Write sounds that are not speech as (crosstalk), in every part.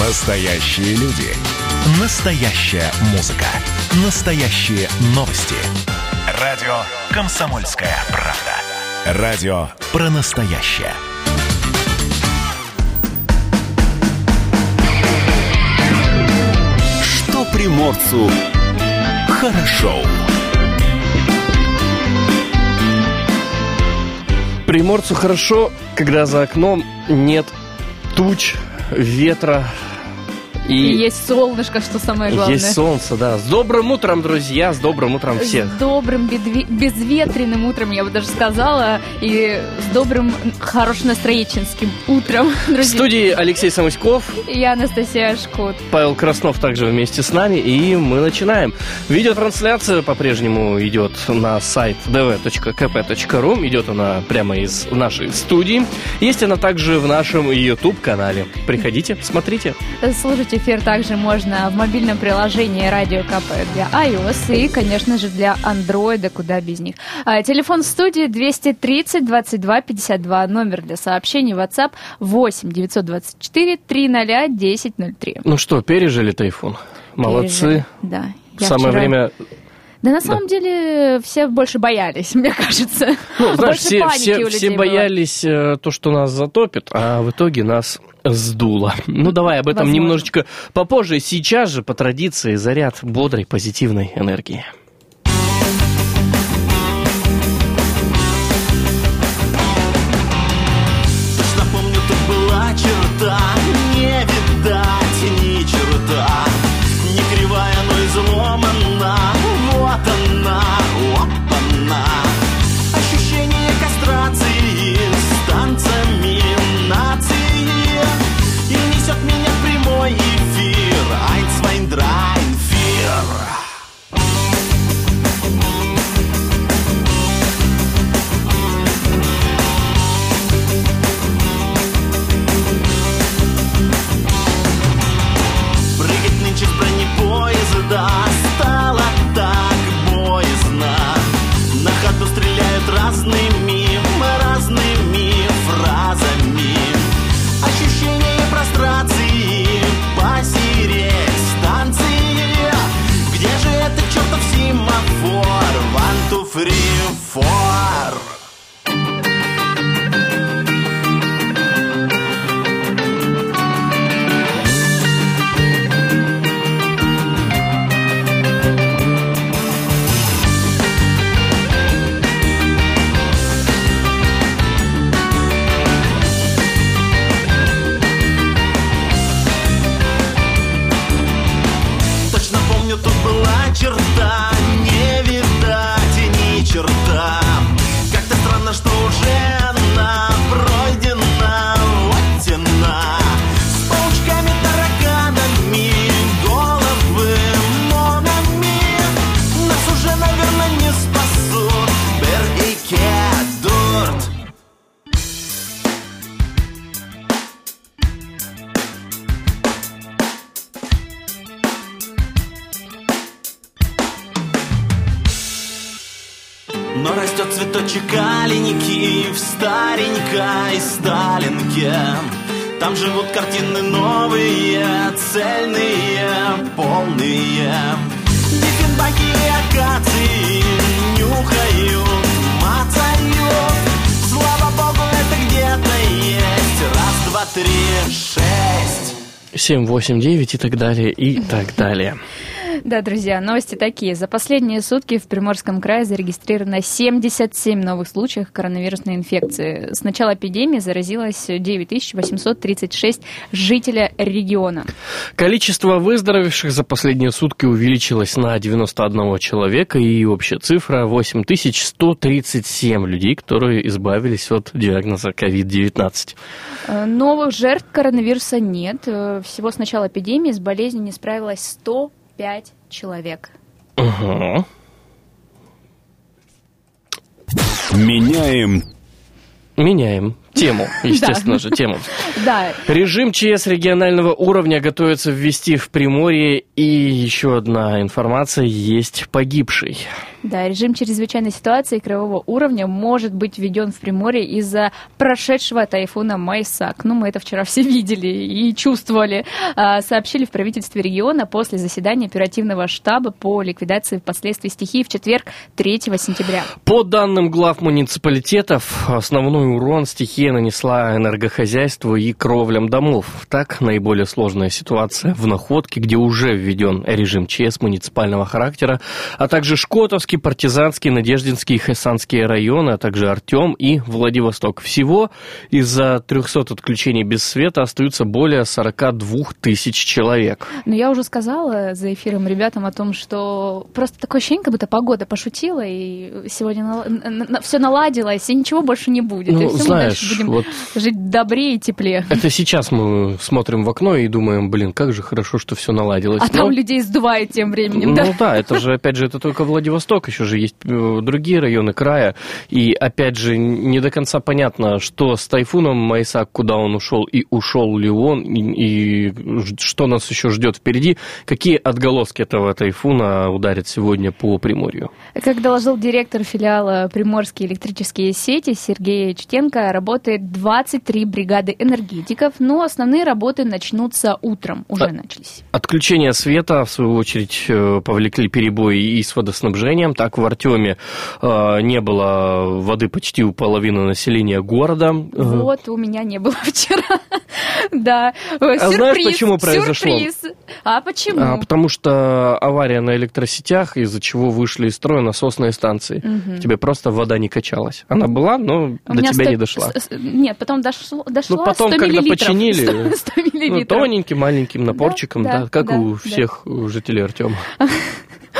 Настоящие люди. Настоящая музыка. Настоящие новости. Радио «Комсомольская правда». Радио про настоящее. Что приморцу хорошо. Приморцу хорошо, когда за окном нет туч, ветра и, И есть солнышко, что самое главное. есть солнце, да. С добрым утром, друзья, с добрым утром всех. С добрым, безветренным утром, я бы даже сказала, и с добрым, хорошим утром, (laughs) В друзья. студии Алексей Самуськов, Я Анастасия Шкот. Павел Краснов также вместе с нами, и мы начинаем. Видеотрансляция по-прежнему идет на сайт dv.kp.ru, идет она прямо из нашей студии. Есть она также в нашем YouTube-канале. Приходите, смотрите. Слушать эфир также можно в мобильном приложении Радио КП для iOS и, конечно же, для Android, куда без них. А, Телефон студии 230 22 52, номер для сообщений WhatsApp 8 924 300 1003. Ну что, пережили тайфун? Молодцы. Пережили. Да. Я Самое вчера- время Да на самом деле все больше боялись, (laughs) мне кажется. Ну, знаешь, больше все, паники все, у все людей было. боялись э, то, что нас затопит, а в итоге нас сдуло. Ну, давай об этом Возможно. немножечко попозже. Сейчас же, по традиции, заряд бодрой, позитивной энергии. 7, 8, 9 и так далее, и так далее. Да, друзья, новости такие. За последние сутки в Приморском крае зарегистрировано 77 новых случаев коронавирусной инфекции. С начала эпидемии заразилось 9836 жителя региона. Количество выздоровевших за последние сутки увеличилось на 91 человека, и общая цифра 8137 людей, которые избавились от диагноза COVID-19. Э, Новых жертв коронавируса нет. Э, Всего с начала эпидемии с болезнью не справилось 105 человек. Ага. Меняем Меняем тему, (laughs) естественно же, тему. Да, Режим ЧС регионального уровня готовится ввести в Приморье, и еще одна информация, есть погибший. Да, режим чрезвычайной ситуации краевого уровня может быть введен в Приморье из-за прошедшего тайфуна Майсак. Ну, мы это вчера все видели и чувствовали. А, сообщили в правительстве региона после заседания оперативного штаба по ликвидации последствий стихии в четверг 3 сентября. По данным глав муниципалитетов, основной урон стихия нанесла энергохозяйству и кровлям домов. Так, наиболее сложная ситуация в Находке, где уже введен режим ЧС муниципального характера, а также Шкотовский Курский, Партизанский, Надеждинский и Хасанские районы, а также Артем и Владивосток. Всего из-за 300 отключений без света остаются более 42 тысяч человек. Но я уже сказала за эфиром ребятам о том, что просто такое ощущение, как будто погода пошутила, и сегодня на, на, на, все наладилось, и ничего больше не будет. Ну, и все знаешь, мы будем вот жить добрее и теплее. Это сейчас мы смотрим в окно и думаем, блин, как же хорошо, что все наладилось. А Но... там людей сдувает тем временем, ну, да? Ну да, это же, опять же, это только Владивосток еще же есть э, другие районы края. И опять же, не до конца понятно, что с тайфуном Майсак, куда он ушел, и ушел ли он, и, и что нас еще ждет впереди, какие отголоски этого тайфуна ударят сегодня по Приморью. Как доложил директор филиала Приморские электрические сети Сергей Чтенко, работает 23 бригады энергетиков, но основные работы начнутся утром, уже а, начались. Отключение света, в свою очередь, э, повлекли перебои и с водоснабжением, так в Артеме э, не было воды почти у половины населения города. Вот, у меня не было (laughs) вчера. Да, сюрприз. А знаешь, почему произошло? Сюрприз. А почему? А, потому что авария на электросетях, из-за чего вышли из строя насосные станции. Угу. Тебе просто вода не качалась. Она была, но у до тебя 100... не дошла. Нет, потом дошло, дошла Ну, потом, когда починили, 100 ну, тоненьким, маленьким напорчиком, да, да, как да, у всех да. жителей Артема. (laughs)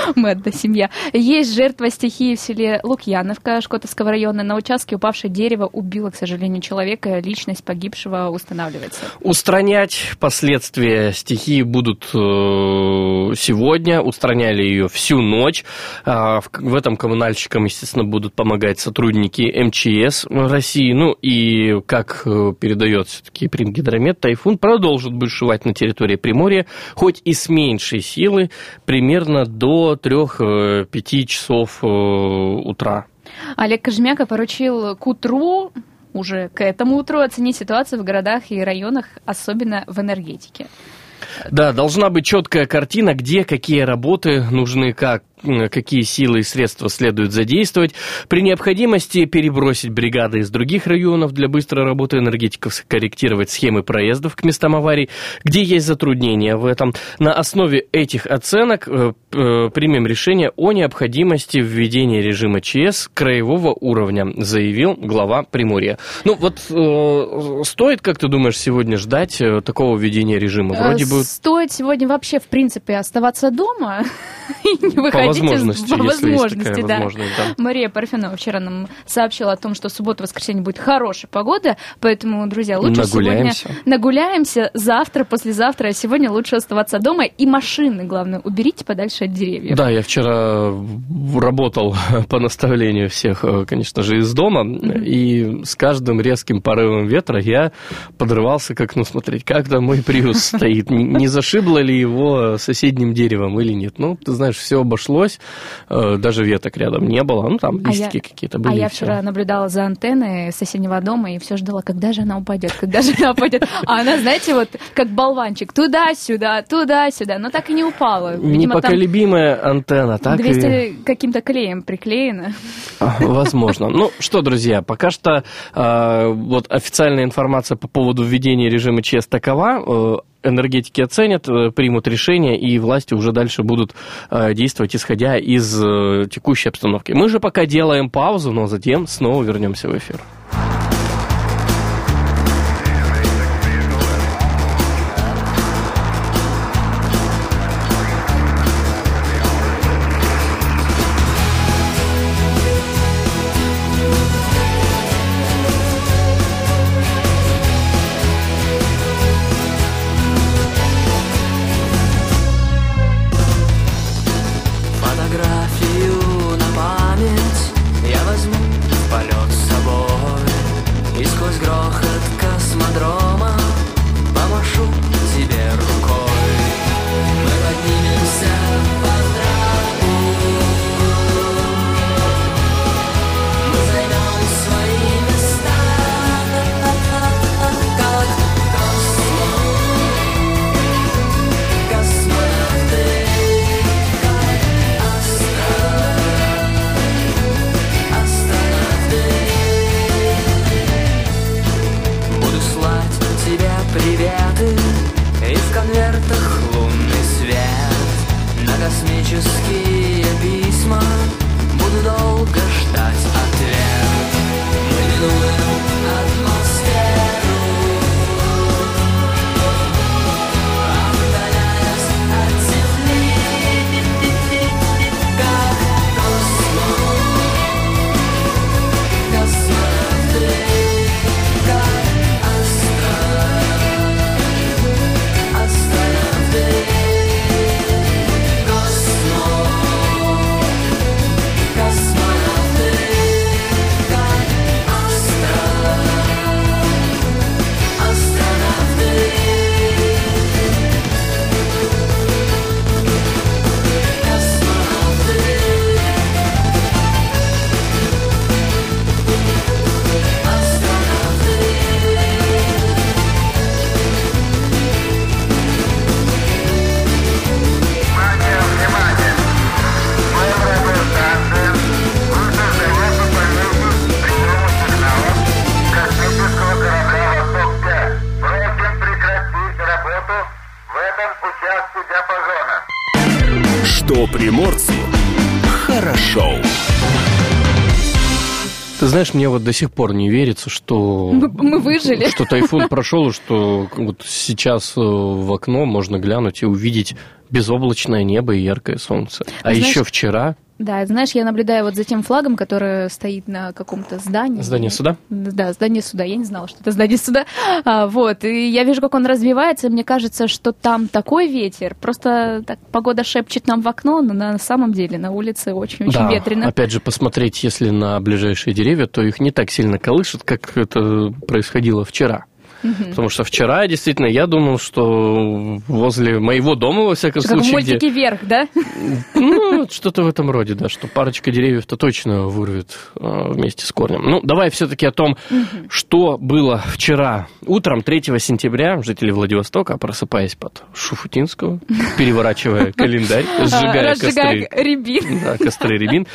(laughs) Мы семья. Есть жертва стихии в селе Лукьяновка Шкотовского района. На участке упавшее дерево убило, к сожалению, человека. Личность погибшего устанавливается. Устранять последствия стихии будут э, сегодня. Устраняли ее всю ночь. А, в этом коммунальщикам, естественно, будут помогать сотрудники МЧС России. Ну и, как э, передает все-таки Примгидромет, тайфун продолжит бушевать на территории Приморья, хоть и с меньшей силы, примерно до 3-5 часов э, утра. Олег Кожемяка поручил к утру уже к этому утру оценить ситуацию в городах и районах, особенно в энергетике. Да, должна быть четкая картина, где какие работы нужны, как какие силы и средства следует задействовать. При необходимости перебросить бригады из других районов для быстрой работы энергетиков, скорректировать схемы проездов к местам аварий, где есть затруднения в этом. На основе этих оценок э, э, примем решение о необходимости введения режима ЧС краевого уровня, заявил глава Приморья. Ну вот э, стоит, как ты думаешь, сегодня ждать э, такого введения режима? Вроде бы... Стоит сегодня вообще, в принципе, оставаться дома (laughs) и не выходить возможности, по возможности, да. возможность, да. Мария Парфенова вчера нам сообщила о том, что суббота-воскресенье будет хорошая погода, поэтому, друзья, лучше нагуляемся. сегодня нагуляемся завтра, послезавтра, а сегодня лучше оставаться дома и машины, главное, уберите подальше от деревьев. Да, я вчера работал (laughs) по наставлению всех, э, конечно же, из дома, mm-hmm. и с каждым резким порывом ветра я подрывался к окну смотреть, как там мой приус стоит, не зашибло ли его соседним деревом или нет. Ну, ты знаешь, все обошло обошлось, э, даже веток рядом не было, ну там листики а какие-то были. А я вчера наблюдала за антенной соседнего дома и все ждала, когда же она упадет, когда же она упадет. А она, знаете, вот как болванчик, туда-сюда, туда-сюда, но так и не упала. Видимо, Непоколебимая антенна, так 200 и... каким-то клеем приклеена. А, возможно. Ну что, друзья, пока что э, вот официальная информация по поводу введения режима ЧС такова. Энергетики оценят, э, примут решение, и власти уже дальше будут э, действовать, исходя из э, текущей обстановки. Мы же пока делаем паузу, но затем снова вернемся в эфир. Что приморцу хорошо. Ты знаешь, мне вот до сих пор не верится, что... Мы, мы выжили. Что тайфун прошел, и что вот сейчас э, в окно можно глянуть и увидеть безоблачное небо и яркое солнце. А Знаешь, еще вчера Да, знаешь, я наблюдаю вот за тем флагом, который стоит на каком-то здании. здание суда. Да, здание суда. Я не знала, что это здание суда. А, вот. И я вижу, как он развивается, и мне кажется, что там такой ветер. Просто так погода шепчет нам в окно, но на самом деле на улице очень-очень да, ветрено. опять же, посмотреть, если на ближайшие деревья, то их не так сильно колышет, как это происходило вчера. Потому что вчера, действительно, я думал, что возле моего дома, во всяком Как в случае, мультике где... вверх, да? Ну, что-то в этом роде, да, что парочка деревьев-то точно вырвет э, вместе с корнем. Ну, давай все-таки о том, что было вчера. Утром 3 сентября жители Владивостока, просыпаясь под Шуфутинского, переворачивая (laughs) календарь, сжигая Разжигая костры. рябин. Да, костры рябин.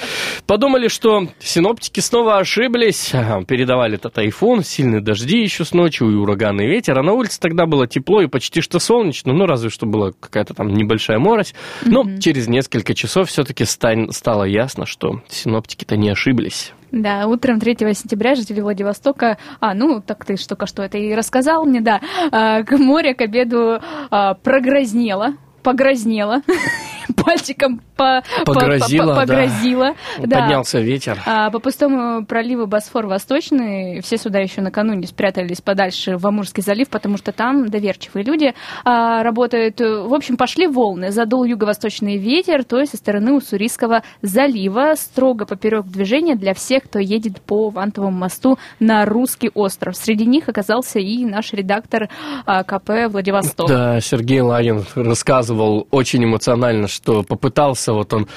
Подумали, что синоптики снова ошиблись. Ага, Передавали это тайфун, сильные дожди еще с ночи и ураганный ветер. А на улице тогда было тепло и почти что солнечно. Ну, разве что была какая-то там небольшая морось. Но через несколько часов все-таки стало ясно, что синоптики-то не ошиблись. Да, утром 3 сентября жители Владивостока, а, ну, так ты только что это и рассказал мне, да, а, к море к обеду а, прогрознело, погрознело, (laughs) пальчиком по, по- Погрозило, по- да. погрозило. Да. Поднялся ветер. А, по пустому проливу Босфор-Восточный все сюда еще накануне спрятались подальше в Амурский залив, потому что там доверчивые люди а, работают. В общем, пошли волны. Задул юго-восточный ветер, то есть со стороны Уссурийского залива, строго поперек движения для всех, кто едет по Вантовому мосту на Русский остров. Среди них оказался и наш редактор а, КП Владивосток. Да, Сергей Лагин рассказывал очень эмоционально, что попытался вот он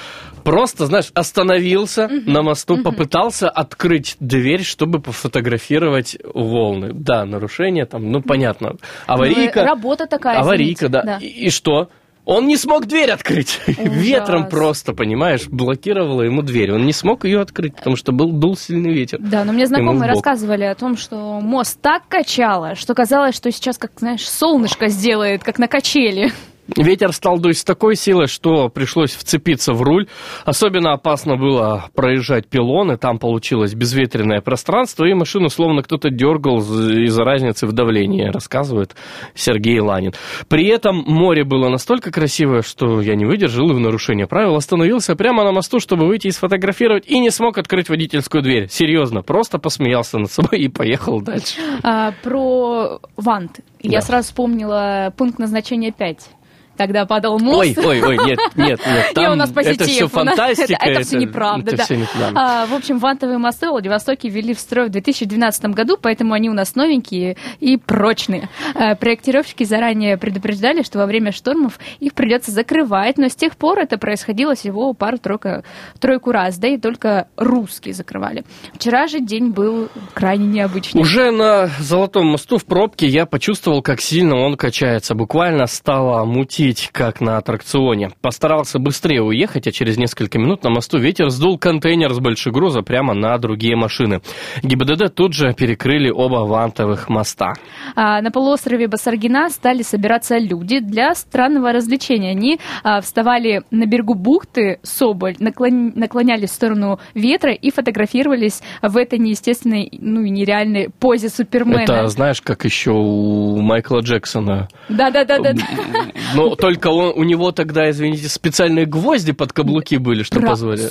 просто, знаешь, остановился на мосту, попытался открыть дверь, чтобы пофотографировать волны. Да, нарушение там, ну понятно. Аварийка. Ну, работа такая, Аварийка, извините, да. да. И, и что? Он не смог дверь открыть. (laughs) Ветром просто, понимаешь, блокировала ему дверь. Он не смог ее открыть, потому что был дул сильный ветер. Да, но мне знакомые рассказывали о том, что мост так качало, что казалось, что сейчас, как, знаешь, солнышко сделает, как на качели. Ветер стал дуть с такой силой, что пришлось вцепиться в руль. Особенно опасно было проезжать пилоны, там получилось безветренное пространство, и машину словно кто-то дергал из-за разницы в давлении, рассказывает Сергей Ланин. При этом море было настолько красивое, что я не выдержал и в нарушение правил остановился прямо на мосту, чтобы выйти и сфотографировать, и не смог открыть водительскую дверь. Серьезно, просто посмеялся над собой и поехал дальше. А, про вант. Я Да. сразу вспомнила пункт назначения 5. Тогда падал мост. Ой, ой, ой, нет, нет, нет, (laughs) Не, там у нас позитив. это все (laughs) фантастика. Это, это все неправда, это да. всё не- да. А, в общем, вантовые мосты в Владивостоке ввели в строй в 2012 году, поэтому они у нас новенькие и прочные. А, проектировщики заранее предупреждали, что во время штормов их придется закрывать, но с тех пор это происходило всего пару-тройку тройку раз, да и только русские закрывали. Вчера же день был крайне необычный. Уже на Золотом мосту в пробке я почувствовал, как сильно он качается. Буквально стало мутить, как на аттракционе. Постарался быстрее уехать, а через несколько минут на мосту ветер сдул контейнер с большегруза прямо на другие машины. ГИБДД тут же перекрыли оба вантовых моста. А, на полуострове Басаргина стали собираться люди для странного развлечения. Они а, вставали на берегу бухты Соболь, наклон- наклонялись в сторону ветра и фотографировались в этой неестественной, ну и нереальной позе Супермена. Это, знаешь, как еще у Майкла Джексона. Да-да-да-да. Но только он, у него тогда, извините, специальные гвозди под каблуки были, что Бра- позволяли.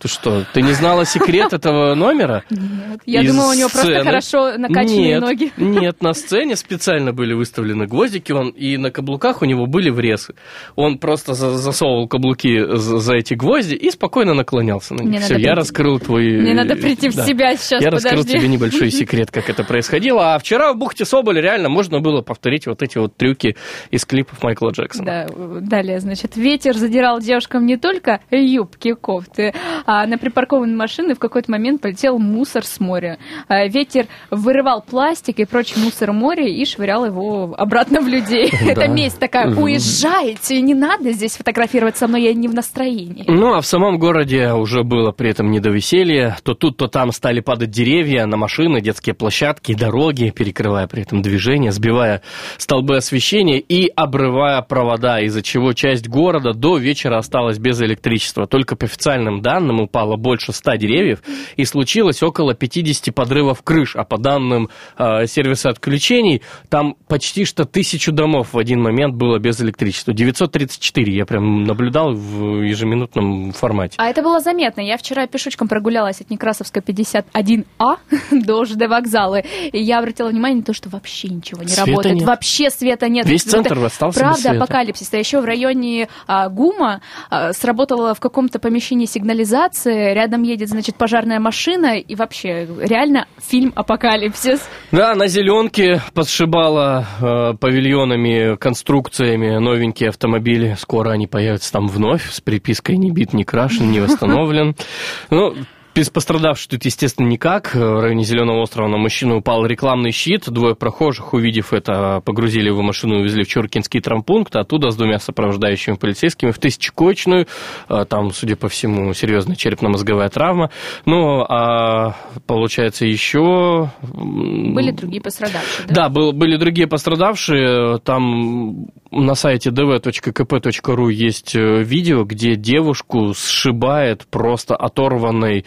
Ты что, ты не знала секрет этого номера? Нет, я думала, у него просто хорошо накачанные нет, ноги. Нет, на сцене специально были выставлены гвоздики, он, и на каблуках у него были врезы. Он просто за- засовывал каблуки за, эти гвозди и спокойно наклонялся на них. Все, я раскрыл твой... Мне надо прийти в себя сейчас, Я раскрыл тебе небольшой секрет, как это происходило. А вчера в бухте Соболь реально можно было повторить вот эти вот трюки из клипов Майкла Джексона. Да, далее, значит, ветер задирал девушкам не только юбки, кофты, а на припаркованные машины в какой-то момент полетел мусор с моря. А, ветер вырывал пластик и прочий мусор моря и швырял его обратно в людей. (laughs) Это месть такая, уезжайте, не надо здесь фотографировать со мной, я не в настроении. Ну, а в самом городе уже было при этом не до веселья. То тут, то там стали падать деревья на машины, детские площадки, дороги, перекрывая при этом движение, сбивая столбы освещения и обрывая провода, из-за чего часть города до вечера осталась без электричества. Только по официальным данным упало больше 100 деревьев и случилось около 50 подрывов крыш, а по данным э, сервиса отключений, там почти что тысячу домов в один момент было без электричества. 934, я прям наблюдал в ежеминутном формате. А это было заметно. Я вчера пешочком прогулялась от Некрасовской 51А (laughs) до ЖД вокзала, и я обратила внимание на то, что вообще ничего не Света работает. нет. Вообще света нет. Весь центр остался без Правда, света. апокалипсис. А еще в районе а, ГУМа а, сработала в каком-то помещении сигнализация, рядом едет, значит, пожарная машина, и вообще реально фильм «Апокалипсис». Да, на зеленке подшибала э, павильонами, конструкциями новенькие автомобили. Скоро они появятся там вновь с припиской «Не бит, не крашен, не восстановлен». (laughs) Ну, без пострадавших тут, естественно, никак. В районе Зеленого острова на мужчину упал рекламный щит. Двое прохожих, увидев это, погрузили его в машину и увезли в Чуркинский травмпункт. Оттуда с двумя сопровождающими полицейскими в Тысячекочную. Э, Там, судя по всему, серьезная черепно-мозговая травма. Ну, а получается еще... Были другие пострадавшие, да? да, был- были другие пострадавшие. Там на сайте dv.kp.ru есть э, видео, где девушку сшибает просто оторванной,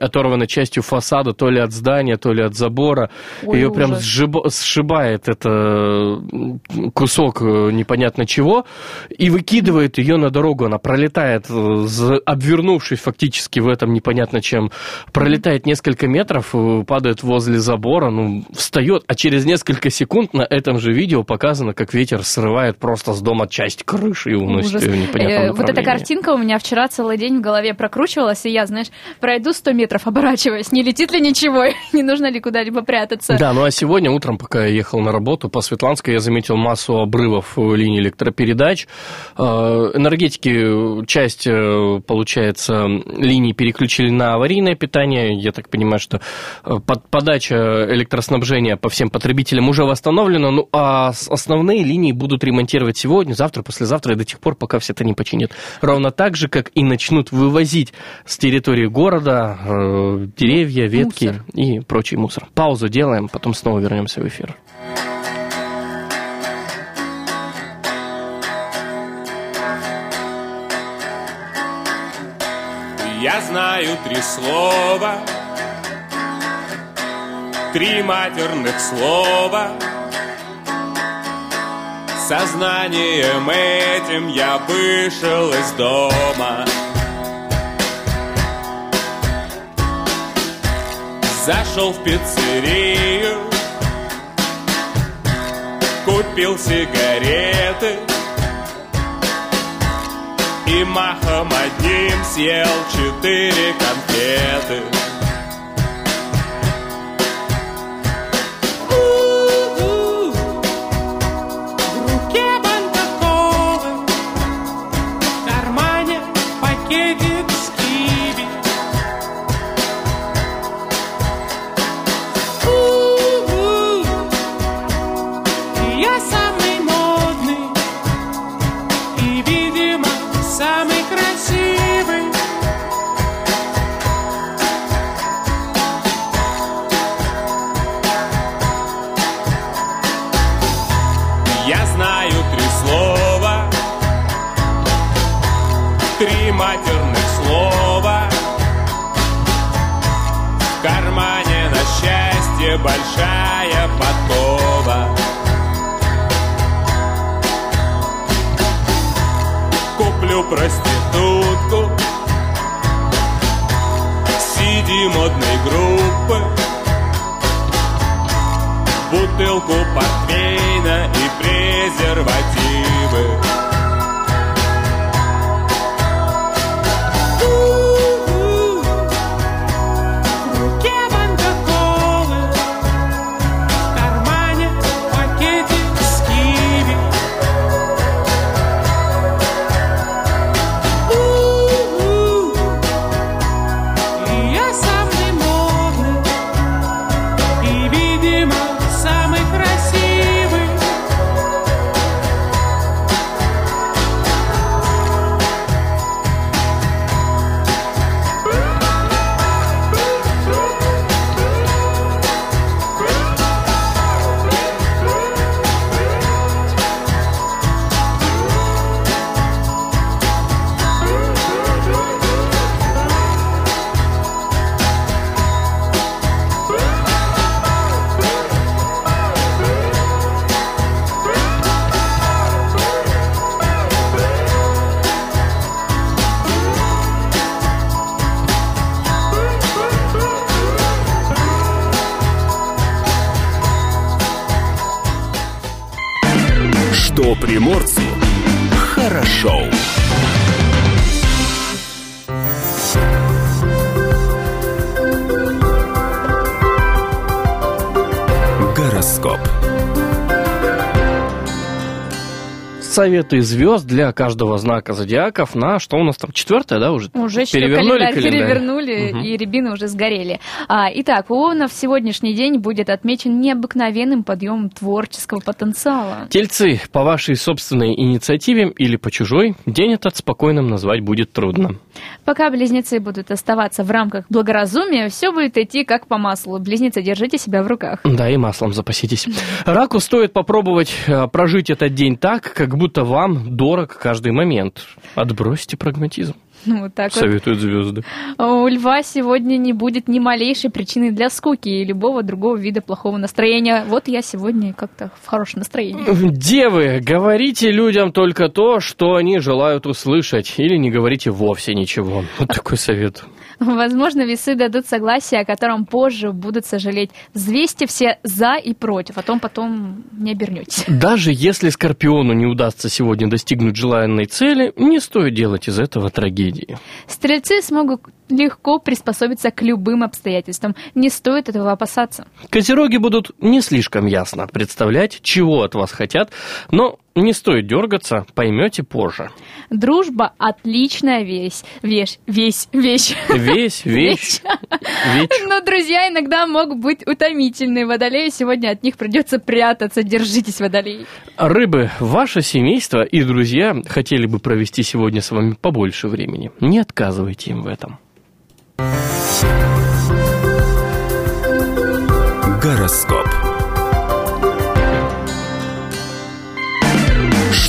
оторванной частью фасада то ли от здания, то ли от забора. Ой, Ее прям ужас. сшиба- сшибает это кусок э, непонятно чего и выкидывает ее на дорогу. Она пролетает, э, обвернувшись фактически в этом непонятно чем, пролетает несколько метров, падает возле забора, ну, встает, а через несколько секунд на этом же видео показано, как ветер срывает просто с дома часть крыши и уносит Ужас. ее в непонятном Э, Вот эта картинка у меня вчера целый день в голове прокручивалась, и я, знаешь, пройду 100 метров, (laughs) оборачиваясь, не летит ли ничего, (laughs) не нужно ли куда-либо прятаться. Да, ну а сегодня утром, пока я ехал на работу по Светланской, я заметил массу обрывов линии электропередач. Э, Энергетики, э, часть, э, получается, линий переключили на аварийное питание. Я так понимаю, что под- подача электроснабжения по всем потребителям уже восстановлена. Ну а основные линии будут ремонтировать сегодня, завтра, послезавтра и до тех пор, пока все это не починят. Ровно так же, как и начнут вывозить с территории города э, деревья, ветки Мусор. и прочий мусор. Паузу делаем, потом снова вернемся в эфир. Я знаю три слова, три матерных слова. Сознанием этим я вышел из дома. Зашел в пиццерию, купил сигареты и махом одним съел четыре конфеты. Большая подкова. Куплю проститутку CD модной группы Бутылку портвейна и презервативы У-у. Советы звезд для каждого знака зодиаков на что у нас там четвертое, да, уже? Уже перевернули календарь, календарь? перевернули, Мгм. и рябины уже сгорели. А, итак, у Овнов сегодняшний день будет отмечен необыкновенным подъемом творческого потенциала. Тельцы, по вашей собственной инициативе или по чужой, день этот спокойным назвать будет трудно. Пока близнецы будут оставаться в рамках благоразумия, все будет идти как по маслу. Близнецы, держите себя в руках. Да, и маслом запаситесь. Раку стоит попробовать э, прожить этот день так, как будто вам дорог каждый момент. Отбросьте прагматизм, (laughs) Ну, вот так вот. советуют звезды. У льва сегодня не будет ни малейшей причины для скуки и любого другого вида плохого настроения. Вот я сегодня как-то в хорошем настроении. Девы, говорите людям только то, что они желают услышать, или не говорите вовсе ничего. Вот такой совет. Возможно, весы дадут согласие, о котором позже будут сожалеть. Взвесьте все за и против, а то потом не обернетесь. Даже если Скорпиону не удастся сегодня достигнуть желанной цели, не стоит делать из этого трагедии. Стрельцы смогут легко приспособиться к любым обстоятельствам. Не стоит этого опасаться. Козероги будут не слишком ясно представлять, чего от вас хотят, но не стоит дергаться, поймете позже. Дружба – отличная (laughs) вещь. Вещь, вещь, вещь. Весь, вещь, веч. Но друзья иногда могут быть утомительны. Водолею сегодня от них придется прятаться. Держитесь, водолей. Рыбы, ваше семейство и друзья хотели бы провести сегодня с вами побольше времени. Не отказывайте им в этом. Гороскоп.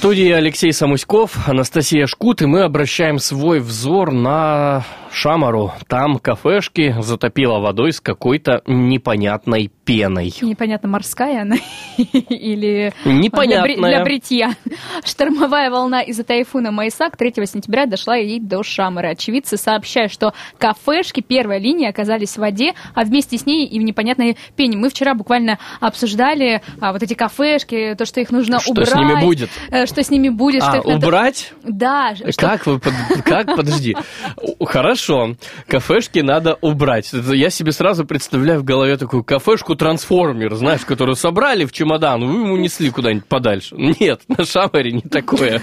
студии Алексей Самуськов, Анастасия Шкут, и мы обращаем свой взор на Шамару. Там кафешки затопило водой с какой-то непонятной пеной. Непонятно, морская она (laughs) или Непонятная. для бритья. Штормовая волна из-за тайфуна Майсак 3 сентября дошла и до Шамары. Очевидцы сообщают, что кафешки первой линии оказались в воде, а вместе с ней и в непонятной пене. Мы вчера буквально обсуждали а, вот эти кафешки, то, что их нужно Что убрать. с ними будет? Э, Что с ними будет, что А, надо- убрать? Да, что- Как вы, под- как, подожди. Хорошо, кафешки надо убрать. Я себе сразу представляю в голове такую кафешку-трансформер, знаешь, которую собрали в чемодан, вы унесли куда-нибудь подальше. Нет, на Шамаре не такое.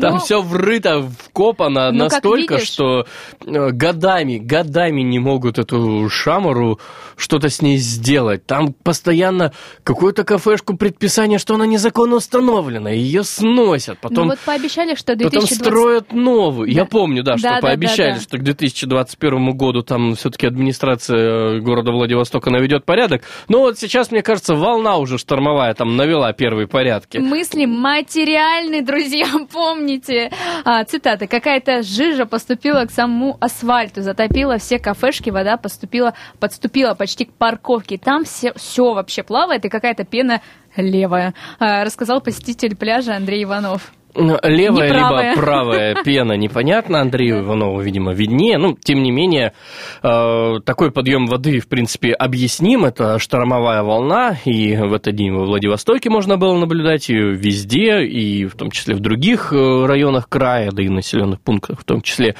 Там Ну, все врыто, вкопано ну, настолько, что э, годами, годами не могут эту Шамару что-то с ней сделать. Там постоянно какую-то кафешку предписание, что она незаконно установлена, ее сносят. Ну Потом вот пообещали, что Потом 2020... строят новую. Я помню, да, что Да, да, пообещали, да, да. что к 2021 году там все-таки администрация э, города Владивостока наведет порядок. Но вот сейчас, мне кажется, волна уже штормовая там навела первые порядки. Мысли материальны, друзья, (laughs) помните. А, цитата. Какая-то жижа поступила к самому асфальту, затопила все кафешки, вода поступила, подступила почти к парковке. Там все, все вообще плавает, и какая-то пена левая, А, рассказал посетитель пляжа Андрей Иванов. Ну, Левая либо правая (laughs) пена, непонятно. Андрею Иванову, видимо, виднее. Ну, тем не менее, э, такой подъем воды, в принципе, объясним. Это штормовая волна, и в этот день во Владивостоке можно было наблюдать ее везде, и в том числе в других э, районах края, да и населенных пунктах в том числе.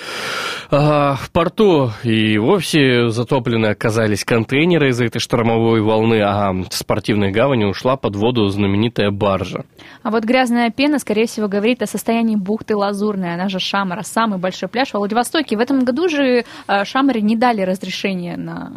А, В порту и вовсе затоплены оказались контейнеры из-за этой штормовой волны, а в спортивной гавани ушла под воду знаменитая баржа. А вот грязная пена, скорее всего, говорит о состоянии бухты Лазурная, она же Шамара, самый большой пляж во Владивостоке. В этом году же э, Шамаре не дали разрешения на,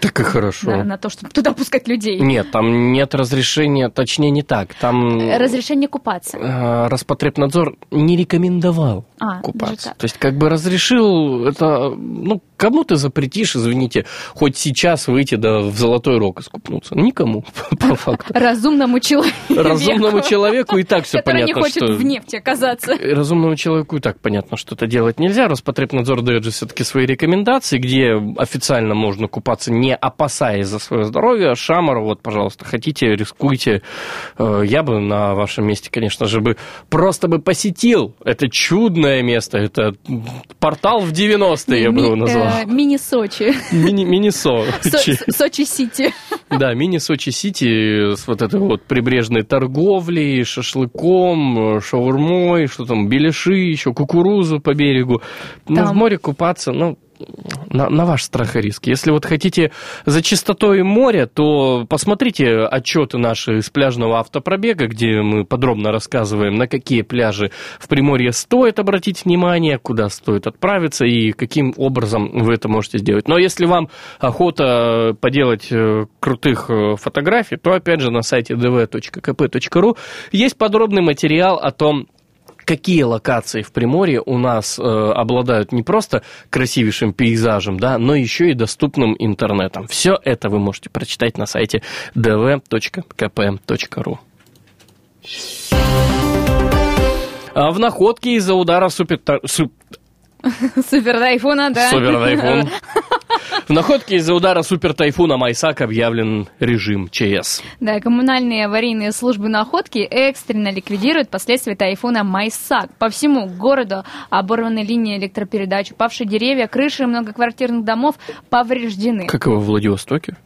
Так и хорошо. на, на то, чтобы туда пускать людей. Нет, там нет разрешения, точнее не так. Там Разрешение купаться. э, Роспотребнадзор не рекомендовал А, купаться. То есть как бы разрешил это, ну, кому ты запретишь, извините, хоть сейчас выйти да в Золотой Рог и скупнуться? Никому, (laughs) по факту. Разумному человеку. Разумному человеку и так все Который не понятно, хочет что... в нефти оказаться. (laughs) Разумному человеку и так понятно, что это делать нельзя. Роспотребнадзор дает же все-таки свои рекомендации, где официально можно купаться, не опасаясь за свое здоровье. Шамар, вот, пожалуйста, хотите, рискуйте. Э, Я бы на вашем месте, конечно же, бы просто бы посетил это чудное место. Это портал в 90-е, я бы его Ми- назвал. Э, мини-Сочи. Мини- Мини-Со. (laughs) Со- Сочи-Сити. Да, мини-Сочи-Сити с вот этой вот прибрежной торговлей, шашлыком, шаурмой, что там, беляши, еще кукурузу по берегу. Ну, в море купаться, ну, на, на ваш страх и риск. Если вот хотите за чистотой моря, то посмотрите отчеты наши с пляжного автопробега, где мы подробно рассказываем, на какие пляжи в Приморье стоит обратить внимание, куда стоит отправиться и каким образом вы это можете сделать. Но если вам охота поделать э, крутых э, фотографий, то опять же на сайте dv.kp.ru есть подробный материал о том, какие локации в Приморье у нас э, обладают не просто красивейшим пейзажем, да, но еще и доступным интернетом. Все это вы можете прочитать на сайте dv.kp.ru. А в находке из-за удара супер... суп- Супер тайфуна, да. Супер тайфун. (laughs) В находке из-за удара супер тайфуна Майсак объявлен режим ЧС. Да, коммунальные аварийные службы находки экстренно ликвидируют последствия тайфуна Майсак. По всему городу оборваны линии электропередач, упавшие деревья, крыши многоквартирных домов повреждены. Как и во Владивостоке.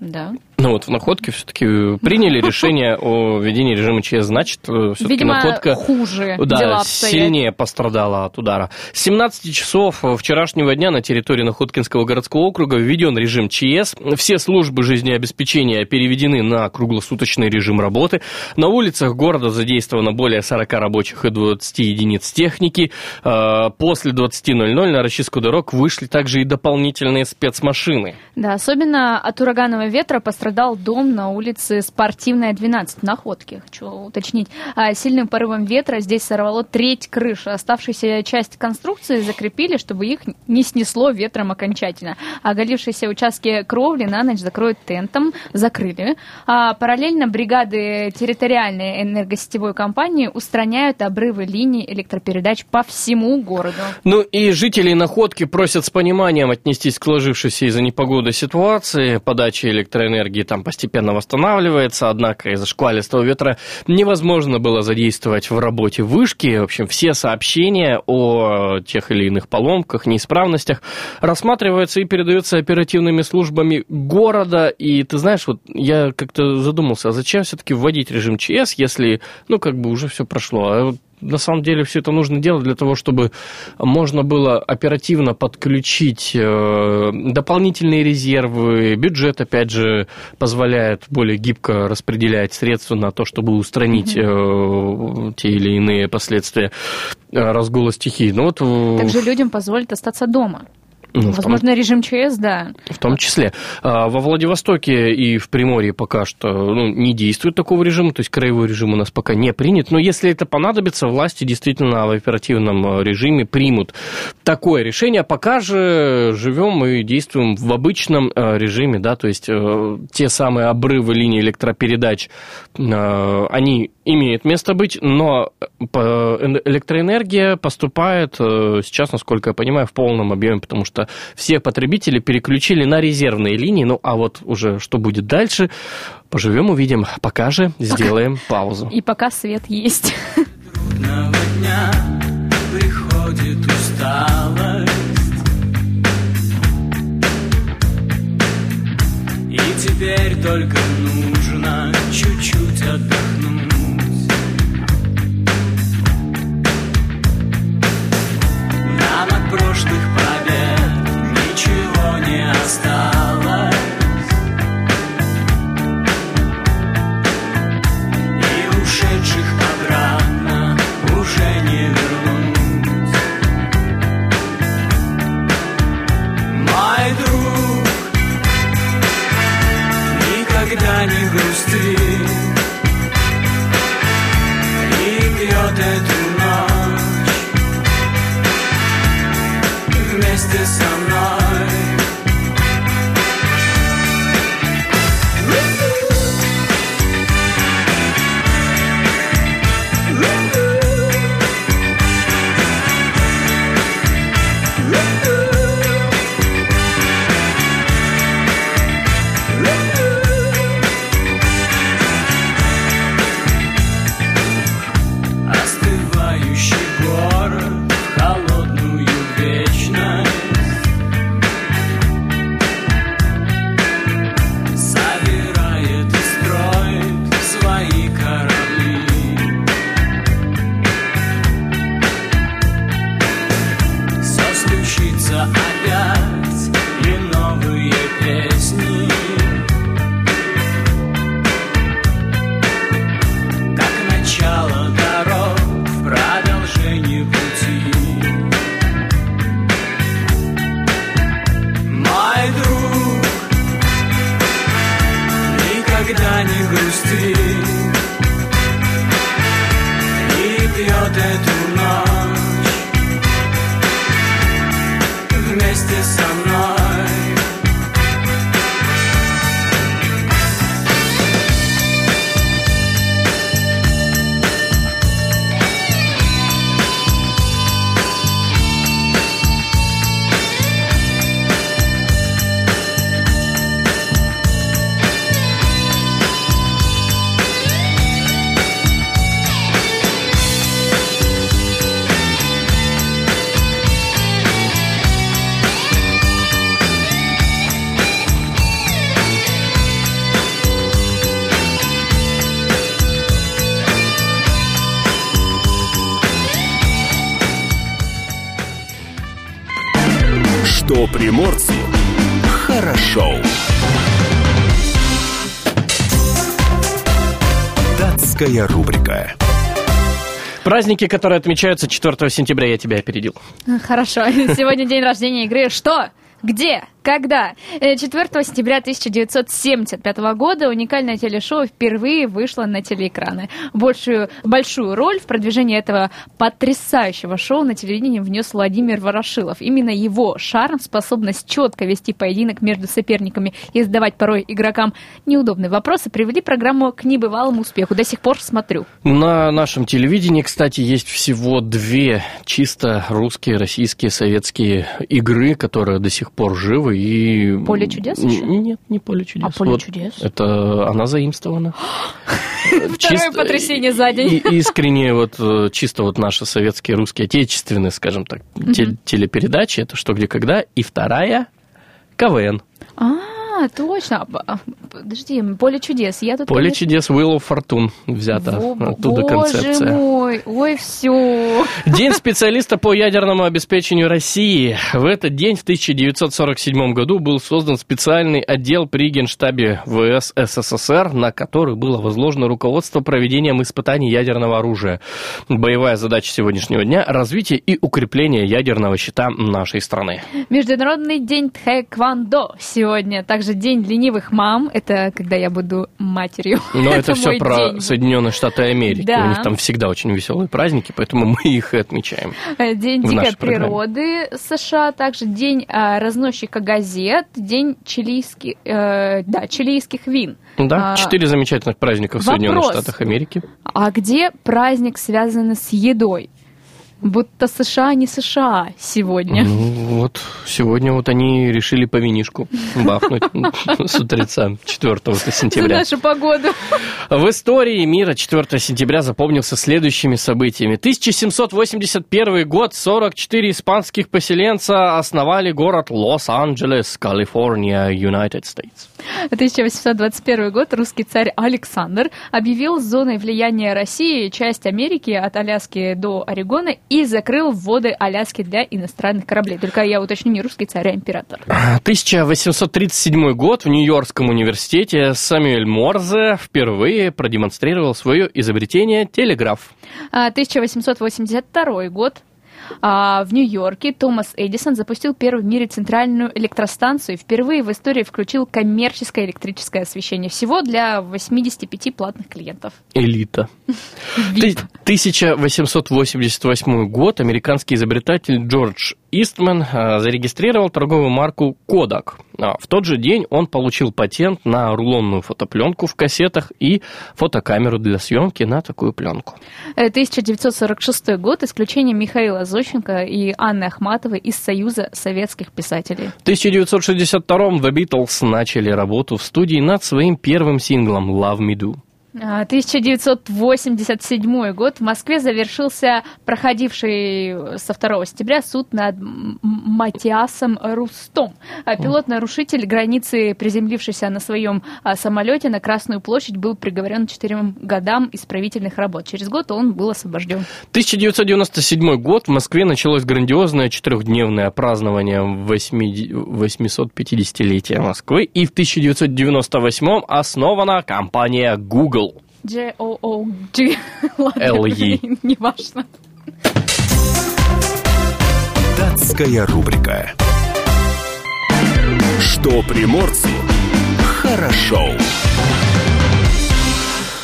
Да. Ну вот в находке все-таки приняли (laughs) решение о введении режима ЧС. Значит, все-таки Видимо, находка хуже да, дела сильнее пострадала от удара. С 17 часов вчерашнего дня на территории Находкинского городского округа введен режим ЧС. Все службы жизнеобеспечения переведены на круглосуточный режим работы. На улицах города задействовано более 40 рабочих и 20 единиц техники. Э, После 20.00 на расчистку дорог вышли также и дополнительные спецмашины. Да, особенно от ураганного ветра пострадал дом на улице Спортивная, 12, в Находке, хочу уточнить. А сильным порывом ветра здесь сорвало треть крыши. Оставшуюся часть конструкции закрепили, чтобы их не снесло ветром окончательно. Оголившиеся участки кровли на ночь закроют тентом, закрыли. А параллельно бригады территориальной энергосетевой компании устраняют обрывы линий электропередач по всему городу. Ну и жители Находки просят с пониманием отнестись к сложившейся из-за непогоды ситуации. Подача электроэнергии там постепенно восстанавливается, однако из-за шквалистого ветра невозможно было задействовать в работе вышки. В общем, все сообщения о тех или иных поломках, неисправностях рассматриваются и передаются оперативными службами города. И ты знаешь, вот я как-то задумался, а зачем все-таки вводить режим ЧС, если, ну, как бы уже все прошло. А на самом деле все это нужно делать для того, чтобы можно было оперативно подключить э, дополнительные резервы. Бюджет, опять же, позволяет более гибко распределять средства на то, чтобы устранить э, те или иные последствия э, разгула стихий. Ну, вот, Также людям позволит остаться дома. Ну, в том- Возможно, режим ЧС, да. в том числе. А, Во Владивостоке и в Приморье пока что ну, не действует такого режима, то есть краевой режим у нас пока не принят. Но если это понадобится, власти действительно в оперативном э, режиме примут такое решение. Пока же живем и действуем в обычном э, режиме, да, то есть э, те самые обрывы линий электропередач, э, они имеют место быть, но по- эн- электроэнергия поступает э, сейчас, насколько я понимаю, в полном объеме, потому что все потребители переключили на резервные линии. Ну, а вот уже что будет дальше, поживем, увидим. Пока же сделаем паузу. И пока свет есть. трудного дня приходит усталость И теперь только нужно чуть-чуть отдохнуть Нам от прошлых побед И ушедших обратно уже не вернуть. Мой друг, никогда не грусти. И пьет эту ночь вместе со мной Датская рубрика. Праздники, которые отмечаются 4 сентября, я тебя опередил. Хорошо. (laughs) Сегодня день рождения игры. Что? Где? Когда? Э, 4 сентября 1975 года уникальное телешоу впервые вышло на телеэкраны. Большую, большую роль в продвижении этого потрясающего шоу на телевидении внес Владимир Ворошилов. Именно его шарм, способность четко вести поединок между соперниками и задавать порой игрокам неудобные вопросы привели программу к небывалому успеху. До сих пор смотрю. На нашем телевидении, кстати, есть всего две чисто русские, российские, советские игры, которые до сих пор живы. И... «Поле чудес» еще? Нет, не «Поле чудес». А «Поле чудес»? Это она заимствована. (gasps) Второе потрясение за день. Искренне вот э, чисто вот наши советские, русские, отечественные, скажем так, те- телепередачи, это «Что, где, когда». И вторая КВН. А, точно. А, Подожди, поле чудес. Я тут «Поле конечно, чудес» Will of Fortune взята. Во- Оттуда Боже концепция. мой, ой, все. День специалиста по ядерному обеспечению России. В этот день, в 1947 году, был создан специальный отдел при Генштабе ВС СССР, на который было возложено руководство проведением испытаний ядерного оружия. Боевая задача сегодняшнего дня – развитие и укрепление ядерного щита нашей страны. Международный день тхэквондо сегодня. Также день ленивых мам. Это когда я буду матерью. Но это, все мой про день. Соединенные Штаты Америки. Да. У них там всегда очень веселые праздники, поэтому мы их и отмечаем. Э, День дикой программе. природы США, также день а, разносчика газет, день чилийских, э, да, чилийских вин. Да, А, четыре замечательных праздника в Соединенных. Штатах Америки. А где праздник, связанный с едой? Будто США не США сегодня. Ну, вот сегодня вот они решили по винишку бахнуть с утреца 4 За сентября. нашу погоду. В истории мира 4 сентября запомнился следующими событиями. 1781 год, 44 испанских поселенца основали город Лос-Анджелес, Калифорния, United States. 1821 год русский царь Александр объявил зоной влияния России часть Америки от Аляски до Орегона и закрыл воды Аляски для иностранных кораблей. Только я уточню, не русский царь, а император. 1837 год в Нью-Йоркском университете Самюэль Морзе впервые продемонстрировал свое изобретение телеграф. А, 1882 год. А, В Нью-Йорке Томас Эдисон запустил первую в мире центральную электростанцию и впервые в истории включил коммерческое электрическое освещение. Всего для 85 платных клиентов. Элита. (laughs) Ты- 1888 год американский изобретатель Джордж Истман а, зарегистрировал торговую марку Kodak. А, В тот же день он получил патент на рулонную фотопленку в кассетах и фотокамеру для съемки на такую пленку. Э, 1946 год. Исключение Михаила Зощенко и Анны Ахматовой из Союза советских писателей. В 1962 The Beatles начали работу в студии над своим первым синглом Love Me Do. А, 1987 год. В Москве завершился проходивший со 2 сентября суд над Матиасом Рустом. А, Пилот-нарушитель границы, приземлившийся на своем а, самолете на Красную площадь, был приговорен к четырем годам исправительных работ. Через год он был освобожден. 1997 год. В Москве началось грандиозное четырехдневное празднование 8 850-летия Москвы. И в 1998 основана компания Google. G-O-O-G. (laughs) Ладно, LE. (laughs) Неважно. Датская рубрика. Что приморцу хорошо.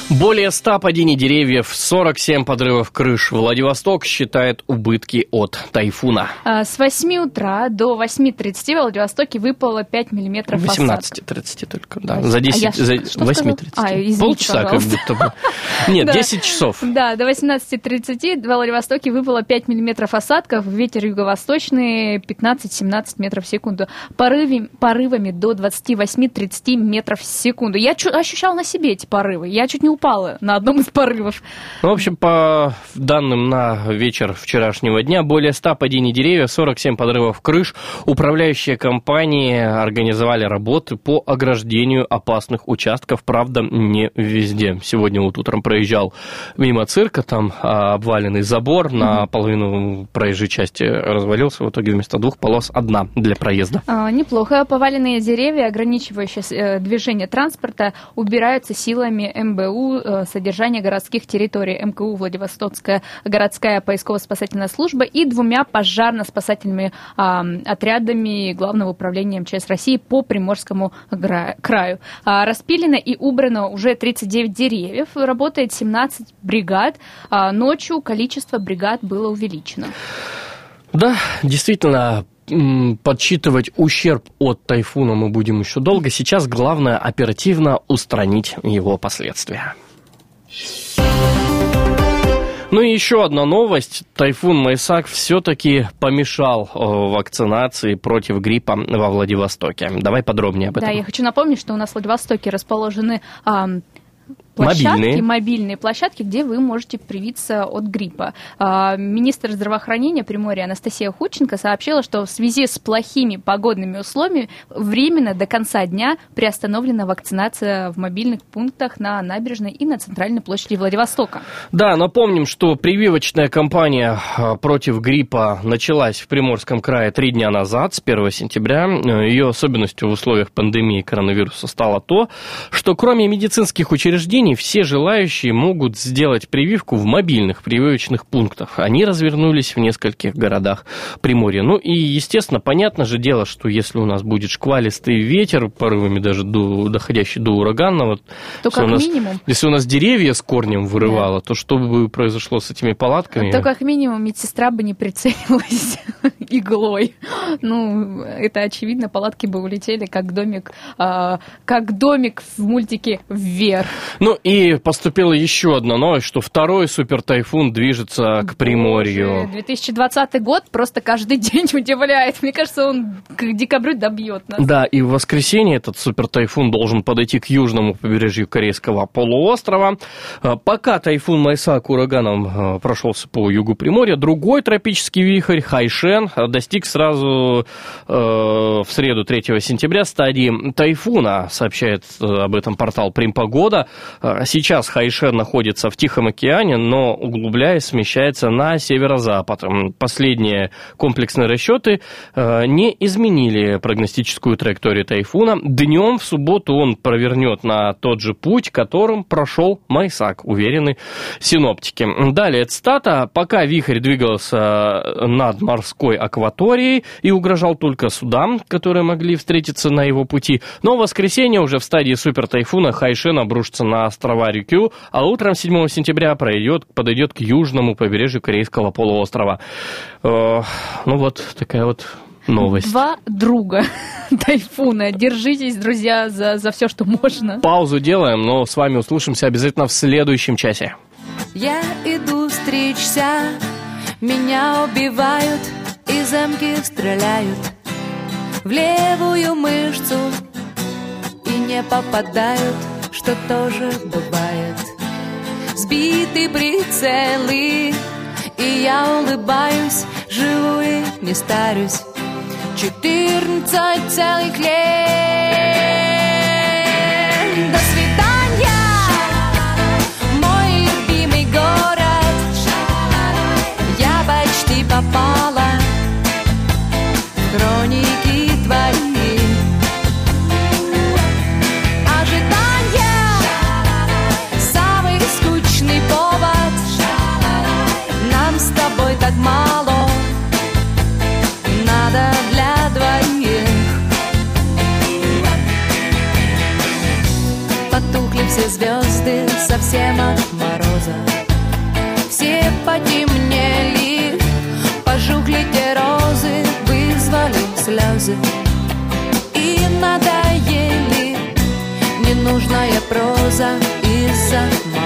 Более Более 100 падений деревьев, 47 подрывов крыш. Владивосток считает убытки от тайфуна. А, С 8 утра до 8.30 в Владивостоке выпало 5 миллиметров осадков. 18.30 только, да. За 10, я за что сказала? 8.30. А, извините, Полчаса как пожалуйста. будто бы. Нет, (laughs) Да. 10 часов. Да, до 18.30 в Владивостоке выпало 5 миллиметров осадков, ветер юго-восточный 15-17 метров в секунду, Порыви- порывами до 28-30 метров в секунду. Я ощущала на себе эти порывы, я чуть не упала на одном из порывов. Ну, в общем, по данным на вечер вчерашнего дня, более 100 падений деревьев, 47 подрывов крыш. Управляющие компании организовали работы по ограждению опасных участков, правда, не везде. Сегодня вот утром проезжал мимо цирка, там а, обваленный забор на половину проезжей части развалился, в итоге вместо двух полос одна для проезда. А, Неплохо. Поваленные деревья, ограничивающие э, движение транспорта, убираются силами МБУ э, содержания городских территорий МКУ Владивостокская городская поисково-спасательная служба и двумя пожарно-спасательными отрядами Главного управления МЧС России по Приморскому краю. А, Распилено и убрано уже 39 деревьев, работает 17 бригад. А, Ночью количество бригад было увеличено. Да, действительно, подсчитывать ущерб от тайфуна мы будем еще долго. Сейчас главное оперативно устранить его последствия. Ну и еще одна новость. Тайфун Майсак все-таки помешал э, вакцинации против гриппа во Владивостоке. Давай подробнее об этом. Да, я хочу напомнить, что у нас в Владивостоке расположены площадки, Мобильные. мобильные площадки, где вы можете привиться от гриппа. А, Министр здравоохранения Приморья Анастасия Худченко сообщила, что в связи с плохими погодными условиями временно до конца дня приостановлена вакцинация в мобильных пунктах на набережной и на центральной площади Владивостока. Да, напомним, что прививочная кампания э, против гриппа началась в Приморском крае три дня назад, с 1 сентября. Ее особенностью в условиях пандемии коронавируса стало то, что кроме медицинских учреждений все желающие могут сделать прививку в мобильных прививочных пунктах. Они развернулись в нескольких городах Приморья. Ну и, естественно, понятно же дело, что если у нас будет шквалистый ветер, порывами даже до, доходящий до ураганного, То если у как нас- минимум если у нас деревья с корнем вырывало, то что бы произошло с этими палатками? То как минимум медсестра бы не прицелилась (laughs) иглой. Ну, это очевидно, палатки бы улетели как домик, а, как домик в мультике вверх. Ну и поступила еще одна новость, что второй супертайфун движется к Приморью. Боже, 2020 год просто каждый (laughs) день удивляет. Мне кажется, он к декабрю добьет нас. Да, и в воскресенье этот супертайфун должен подойти к южному побережью Корейского полуострова. А, Пока тайфун Майсак ураганом а, прошелся по югу Приморья, другой тропический вихрь Хайшен достиг сразу э, в среду 3 сентября стадии тайфуна, сообщает об этом портал Примпогода. А, Сейчас Хайшен находится в Тихом океане, но углубляясь смещается на северо-запад. Последние комплексные расчеты э, не изменили прогностическую траекторию тайфуна. Днем в субботу он провернет на тот же путь, которым прошел Майсак, уверены синоптики. Далее цитата. Пока вихрь двигался над морской акваторией и угрожал только судам, которые могли встретиться на его пути, но в воскресенье уже в стадии супертайфуна Хайшен обрушится на острова Рюкю, а утром 7 сентября пройдет, подойдет к южному побережью Корейского полуострова. Э, ну вот такая вот новость. Два друга (laughs) тайфуна. Держитесь, друзья, за, за все, что можно. Паузу делаем, но с вами услышимся обязательно в следующем часе. Я иду стричься, меня убивают и замки стреляют в левую мышцу и не попадают, что тоже бывает. Сбиты прицелы, и я улыбаюсь, живу и не старюсь. Четырнадцать целых лет. До свидания, мой любимый город. Я почти попала так мало. Надо для двоих. Потухли все звезды совсем от мороза. Все потемнели, пожухли те розы, вызвали слезы и надоели ненужная проза из-за мороза.